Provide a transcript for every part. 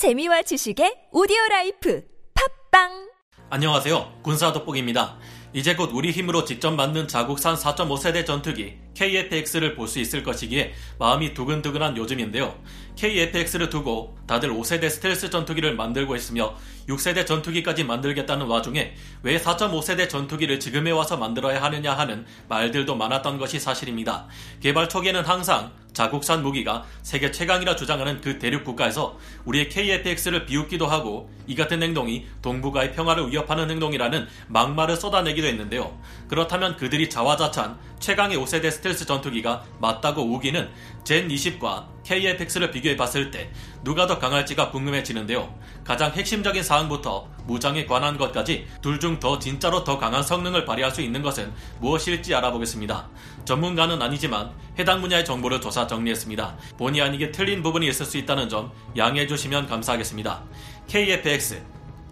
재미와 지식의 오디오 라이프 팟빵 안녕하세요. 군사 돋보기입니다. 이제 곧 우리 힘으로 직접 만든 자국산 4.5세대 전투기 KFX를 볼 수 있을 것이기에 마음이 두근두근한 요즘인데요. KFX를 두고 다들 5세대 스텔스 전투기를 만들고 있으며 6세대 전투기까지 만들겠다는 와중에 왜 4.5세대 전투기를 지금에 와서 만들어야 하느냐 하는 말들도 많았던 것이 사실입니다. 개발 초기에는 항상 자국산 무기가 세계 최강이라 주장하는 그 대륙 국가에서 우리의 KFX를 비웃기도 하고 이 같은 행동이 동북아의 평화를 위협하는 행동이라는 막말을 쏟아내기도 했는데요. 그렇다면 그들이 자화자찬 최강의 5세대 스텔스 전투기가 맞다고 우기는 젠 20과 KFX를 비교해 봤을 때 누가 더 강할지가 궁금해지는데요. 가장 핵심적인 사항부터 무장에 관한 것까지 둘 중 더 진짜로 더 강한 성능을 발휘할 수 있는 것은 무엇일지 알아보겠습니다. 전문가는 아니지만 해당 분야의 정보를 조사 정리했습니다. 본의 아니게 틀린 부분이 있을 수 있다는 점 양해해 주시면 감사하겠습니다. KFX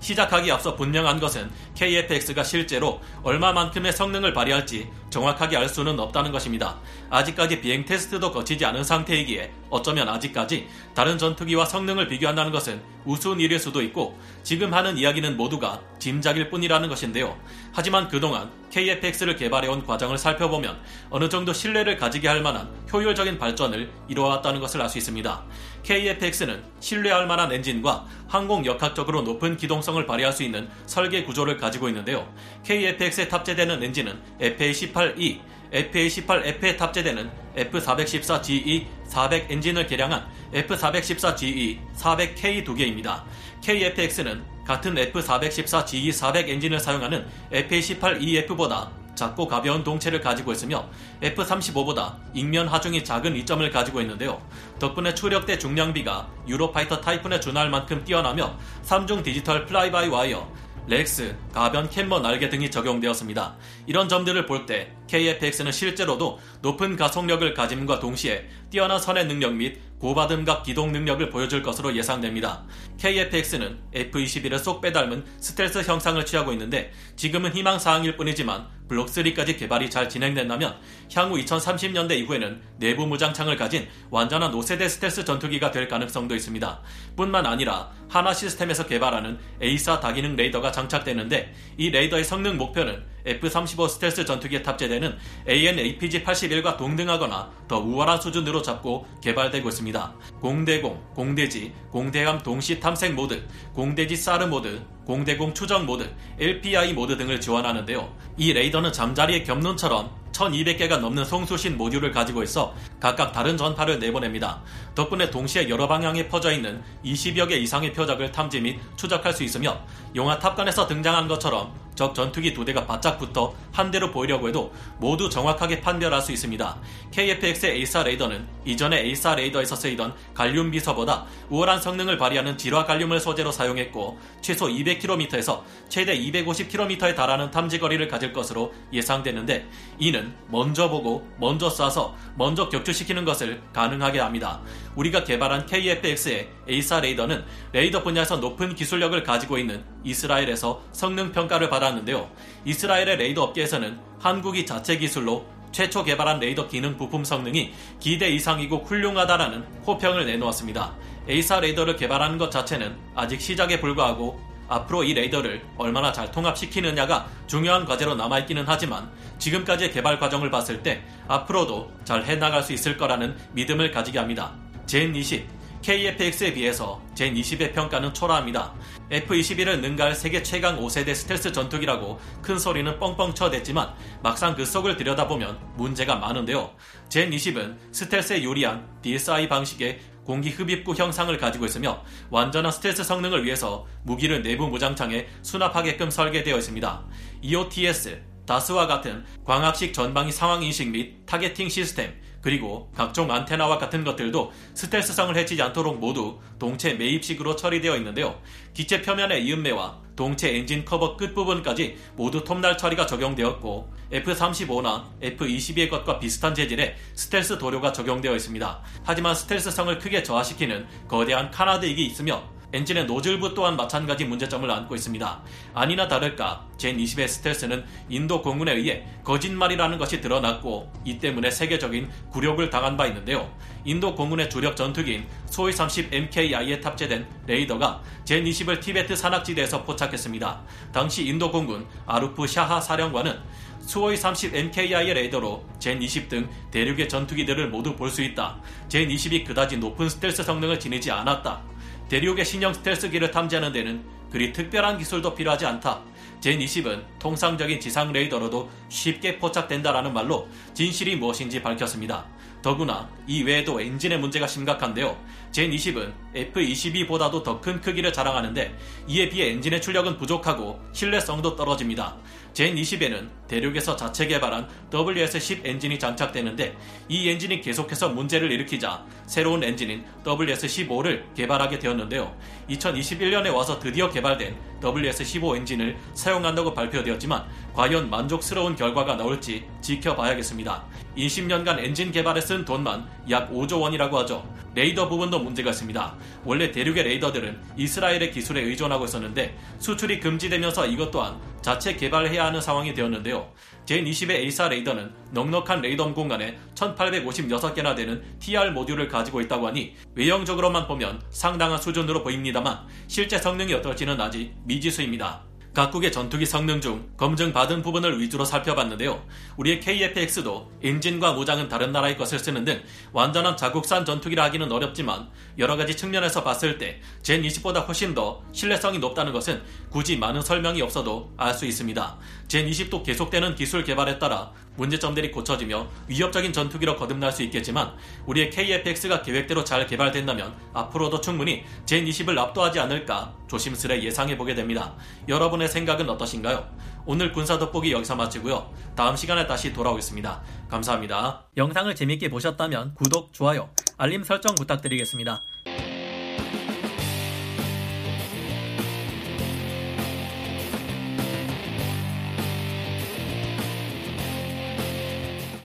시작하기 앞서 분명한 것은 KFX가 실제로 얼마만큼의 성능을 발휘할지 정확하게 알 수는 없다는 것입니다. 아직까지 비행 테스트도 거치지 않은 상태이기에 어쩌면 아직까지 다른 전투기와 성능을 비교한다는 것은 우스운 일일 수도 있고 지금 하는 이야기는 모두가 짐작일 뿐이라는 것인데요. 하지만 그동안 KFX를 개발해온 과정을 살펴보면 어느 정도 신뢰를 가지게 할 만한 효율적인 발전을 이루어왔다는 것을 알 수 있습니다. KFX는 신뢰할 만한 엔진과 항공 역학적으로 높은 기동성을 발휘할 수 있는 설계 구조를 가지고 있는데요. KFX에 탑재되는 엔진은 FA18E, FA18F에 탑재되는 F414GE 400 엔진을 개량한 F414GE 400K 두 개입니다. KFX는 같은 F414GE 400 엔진을 사용하는 FA18EF보다 작고 가벼운 동체를 가지고 있으며 F-35보다 익면 하중이 작은 이점을 가지고 있는데요. 덕분에 추력대 중량비가 유로파이터 타이푼에 준할 만큼 뛰어나며 3중 디지털 fly-by-wire, LERX, 가변 캠버 날개 등이 적용되었습니다. 이런 점들을 볼 때 KFX는 실제로도 높은 가속력을 가짐과 동시에 뛰어난 선회 능력 및 고받음각 기동 능력을 보여줄 것으로 예상됩니다. KFX는 F-22를 쏙 빼닮은 스텔스 형상을 취하고 있는데 지금은 희망사항일 뿐이지만 블록3까지 개발이 잘 진행된다면 향후 2030년대 이후에는 내부 무장창을 가진 완전한 5세대 스텔스 전투기가 될 가능성도 있습니다. 뿐만 아니라 한화 시스템에서 개발하는 AESA 다기능 레이더가 장착되는데 이 레이더의 성능 목표는 F-35 스텔스 전투기에 탑재되는 AN/APG-81과 동등하거나 더 우월한 수준으로 잡고 개발되고 있습니다. 공대공, 공대지, 공대함 동시 탐색 모드, 공대지 SAR 모드, 공대공 추적 모드, LPI 모드 등을 지원하는데요. 이 레이더는 잠자리의 겹눈처럼 1200개가 넘는 송수신 모듈을 가지고 있어 각각 다른 전파를 내보냅니다. 덕분에 동시에 여러 방향에 퍼져 있는 20여 개 이상의 표적을 탐지 및 추적할 수 있으며 영화 탑건에서 등장한 것처럼 적 전투기 두 대가 바짝 붙어 한 대로 보이려고 해도 모두 정확하게 판별할 수 있습니다. KFX의 A4 레이더는 이전의 A4 레이더에서 쓰이던 갈륨 비서보다 우월한 성능을 발휘하는 질화 갈륨을 소재로 사용했고 최소 200km에서 최대 250km에 달하는 탐지 거리를 가질 것으로 예상되는데 이는 먼저 보고 먼저 쏴서 먼저 격추시키는 것을 가능하게 합니다. 우리가 개발한 KFX의 A4 레이더는 레이더 분야에서 높은 기술력을 가지고 있는 이스라엘에서 성능 평가를 받았는데요. 이스라엘의 레이더 업계에서는 한국이 자체 기술로 최초 개발한 레이더 기능 부품 성능이 기대 이상이고 훌륭하다라는 호평을 내놓았습니다. A4 레이더를 개발하는 것 자체는 아직 시작에 불과하고 앞으로 이 레이더를 얼마나 잘 통합시키느냐가 중요한 과제로 남아있기는 하지만 지금까지의 개발 과정을 봤을 때 앞으로도 잘 해나갈 수 있을 거라는 믿음을 가지게 합니다. 젠 20, KFX에 비해서 젠 20의 평가는 초라합니다. F-21을 능가할 세계 최강 5세대 스텔스 전투기라고 큰 소리는 뻥뻥 쳐댔지만 막상 그 속을 들여다보면 문제가 많은데요. 젠 20은 스텔스에 유리한 DSI 방식의 공기 흡입구 형상을 가지고 있으며 완전한 스텔스 성능을 위해서 무기를 내부 무장창에 수납하게끔 설계되어 있습니다. EOTS, DAS와 같은 광학식 전방위 상황 인식 및 targeting 시스템, 그리고 각종 안테나와 같은 것들도 스텔스성을 해치지 않도록 모두 동체 매입식으로 처리되어 있는데요. 기체 표면의 이음매와 동체 엔진 커버 끝부분까지 모두 톱날 처리가 적용되었고 F-35나 F-22의 것과 비슷한 재질의 스텔스 도료가 적용되어 있습니다. 하지만 스텔스성을 크게 저하시키는 거대한 canard익이 있으며 엔진의 노즐부 또한 마찬가지 문제점을 안고 있습니다. 아니나 다를까 젠20의 스텔스는 인도 공군에 의해 거짓말이라는 것이 드러났고 이 때문에 세계적인 굴욕을 당한 바 있는데요. 인도 공군의 주력 전투기인 수호이 30 MKI에 탑재된 레이더가 젠20을 티베트 산악지대에서 포착했습니다. 당시 인도 공군 아루프 샤하 사령관은 수호이 30 MKI의 레이더로 젠20 등 대륙의 전투기들을 모두 볼 수 있다. 젠20이 그다지 높은 스텔스 성능을 지니지 않았다. 대륙의 신형 스텔스기를 탐지하는 데는 그리 특별한 기술도 필요하지 않다. 젠20은 통상적인 지상 레이더로도 쉽게 포착된다라는 말로 진실이 무엇인지 밝혔습니다. 더구나 이 외에도 엔진의 문제가 심각한데요. 젠20은 F22보다도 더 큰 크기를 자랑하는데 이에 비해 엔진의 출력은 부족하고 신뢰성도 떨어집니다. 젠20에는 대륙에서 자체 개발한 WS10 엔진이 장착되는데 이 엔진이 계속해서 문제를 일으키자 새로운 엔진인 WS15를 개발하게 되었는데요. 2021년에 와서 드디어 개발된 WS15 엔진을 사용한다고 발표되었지만 과연 만족스러운 결과가 나올지 지켜봐야겠습니다. 20년간 엔진 개발에 쓴 돈만 약 5조 원이라고 하죠. 레이더 부분도 문제가 있습니다. 원래 대륙의 레이더들은 이스라엘의 기술에 의존하고 있었는데 수출이 금지되면서 이것 또한 자체 개발해야 하는 상황이 되었는데요. 젠20의 A사 레이더는 넉넉한 레이더 공간에 1856개나 되는 TR 모듈을 가지고 있다고 하니 외형적으로만 보면 상당한 수준으로 보입니다만 실제 성능이 어떨지는 아직 미지수입니다. 각국의 전투기 성능 중 검증받은 부분을 위주로 살펴봤는데요. 우리의 KF-X도 엔진과 무장은 다른 나라의 것을 쓰는 등 완전한 자국산 전투기라 하기는 어렵지만 여러 가지 측면에서 봤을 때 젠20보다 훨씬 더 신뢰성이 높다는 것은 굳이 많은 설명이 없어도 알 수 있습니다. 젠20도 계속되는 기술 개발에 따라 문제점들이 고쳐지며 위협적인 전투기로 거듭날 수 있겠지만 우리의 KF-X가 계획대로 잘 개발된다면 앞으로도 충분히 젠20을 압도하지 않을까 조심스레 예상해보게 됩니다. 여러분의 생각은 어떠신가요? 오늘 군사 돋보기 여기서 마치고요. 다음 시간에 다시 돌아오겠습니다. 감사합니다. 영상을 재밌게 보셨다면 구독, 좋아요, 알림 설정 부탁드리겠습니다.